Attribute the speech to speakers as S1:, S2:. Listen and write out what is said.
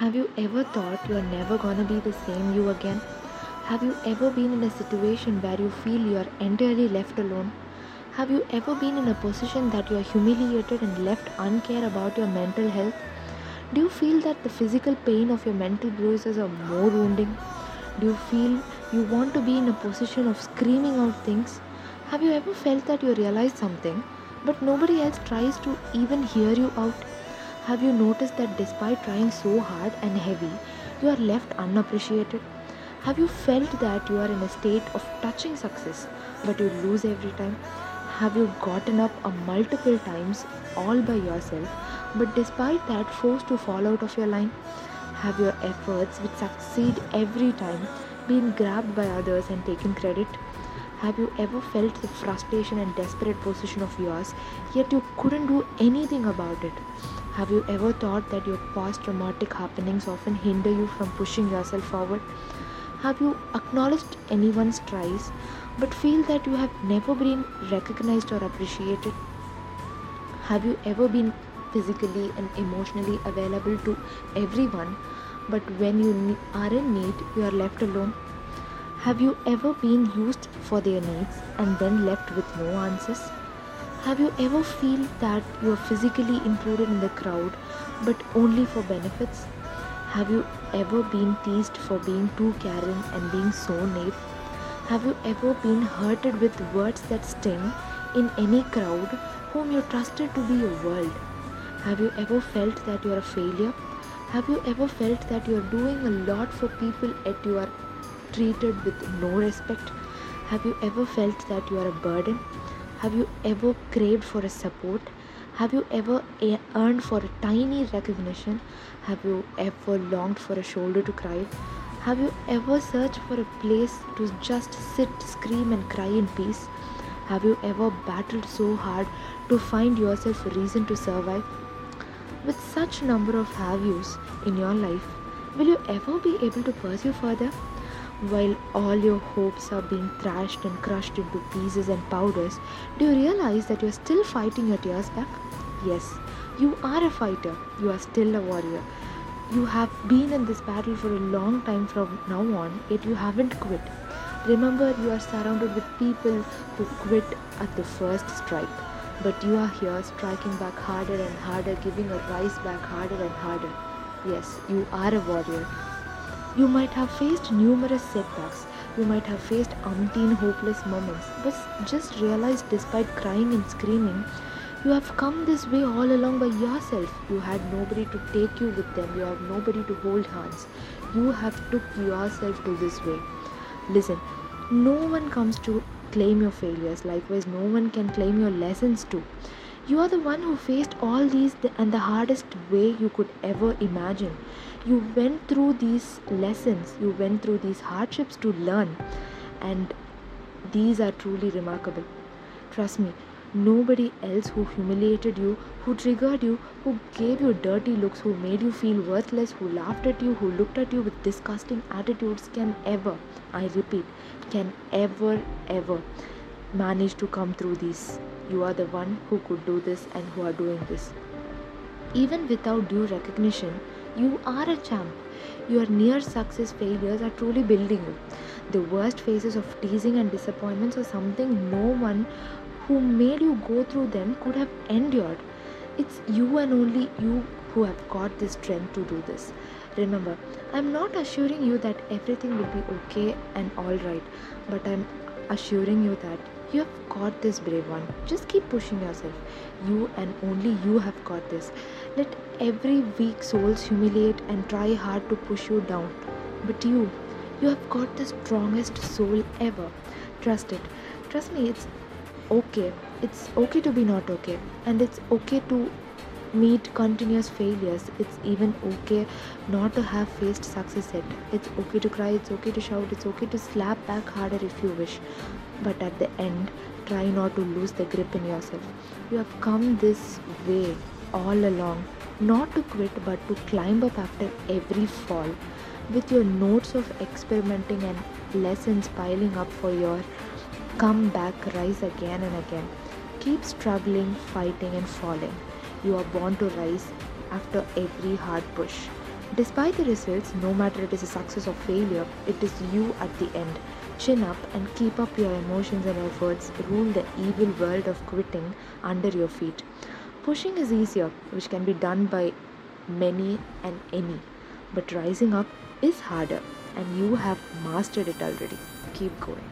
S1: Have you ever thought you're never gonna be the same you again? Have you ever been in a situation where you feel you're entirely left alone? Have you ever been in a position that you're humiliated and left uncare about your mental health? Do you feel that the physical pain of your mental bruises are more wounding? Do you feel you want to be in a position of screaming out things? Have you ever felt that you realize something, but nobody else tries to even hear you out? Have you noticed that despite trying so hard and heavy, you are left unappreciated? Have you felt that you are in a state of touching success, but you lose every time? Have you gotten up a multiple times all by yourself, but despite that forced to fall out of your line? Have your efforts, which succeed every time, been grabbed by others and taken credit? Have you ever felt the frustration and desperate position of yours, yet you couldn't do anything about it? Have you ever thought that your past traumatic happenings often hinder you from pushing yourself forward? Have you acknowledged anyone's tries but feel that you have never been recognized or appreciated? Have you ever been physically and emotionally available to everyone but when you are in need, you are left alone? Have you ever been used for their needs and then left with no answers? Have you ever feel that you are physically included in the crowd but only for benefits? Have you ever been teased for being too caring and being so naive? Have you ever been hurted with words that sting in any crowd whom you trusted to be your world? Have you ever felt that you are a failure? Have you ever felt that you are doing a lot for people yet you are treated with no respect? Have you ever felt that you are a burden? Have you ever craved for a support? Have you ever earned for a tiny recognition? Have you ever longed for a shoulder to cry? Have you ever searched for a place to just sit, scream, and cry in peace? Have you ever battled so hard to find yourself a reason to survive? With such number of have yous in your life, will you ever be able to pursue further? While all your hopes are being thrashed and crushed into pieces and powders, do you realize that you're still fighting your tears back? Yes, you are a fighter, you are still a warrior. You have been in this battle for a long time from now on, yet you haven't quit. Remember, you are surrounded with people who quit at the first strike, but you are here striking back harder and harder, giving a rise back harder and harder. Yes, you are a warrior. You might have faced numerous setbacks. You might have faced umpteen hopeless moments. But just realize despite crying and screaming, you have come this way all along by yourself. You had nobody to take you with them. You have nobody to hold hands. You have took yourself to this way. Listen, no one comes to claim your failures. Likewise, no one can claim your lessons too. You are the one who faced all these and the hardest way you could ever imagine. You went through these lessons, you went through these hardships to learn, and these are truly remarkable. Trust me, nobody else who humiliated you, who triggered you, who gave you dirty looks, who made you feel worthless, who laughed at you, who looked at you with disgusting attitudes can ever, I repeat, can ever, ever manage to come through these. You are the one who could do this and who are doing this. Even without due recognition, you are a champ. Your near success failures are truly building you. The worst phases of teasing and disappointments are something no one who made you go through them could have endured. It's you and only you who have got the strength to do this. Remember, I'm not assuring you that everything will be okay and alright, but I'm assuring you that you have got this, brave one. Just keep pushing yourself. You and only you have got this. Let every weak souls humiliate and try hard to push you down. But you, you have got the strongest soul ever. Trust it. Trust me, it's okay. It's okay to be not okay. And it's okay to meet continuous failures. It's even okay not to have faced success yet. It's okay to cry, it's okay to shout, it's okay to slap back harder if you wish. But at the end, try not to lose the grip in yourself. You have come this way all along, not to quit but to climb up after every fall. With your notes of experimenting and lessons piling up for your come back, rise again and again. Keep struggling, fighting, and falling. You are born to rise after every hard push. Despite the results, no matter it is a success or failure, it is you at the end. Chin up and keep up your emotions and efforts. Rule the evil world of quitting under your feet. Pushing is easier, which can be done by many and any. But rising up is harder, and you have mastered it already. Keep going.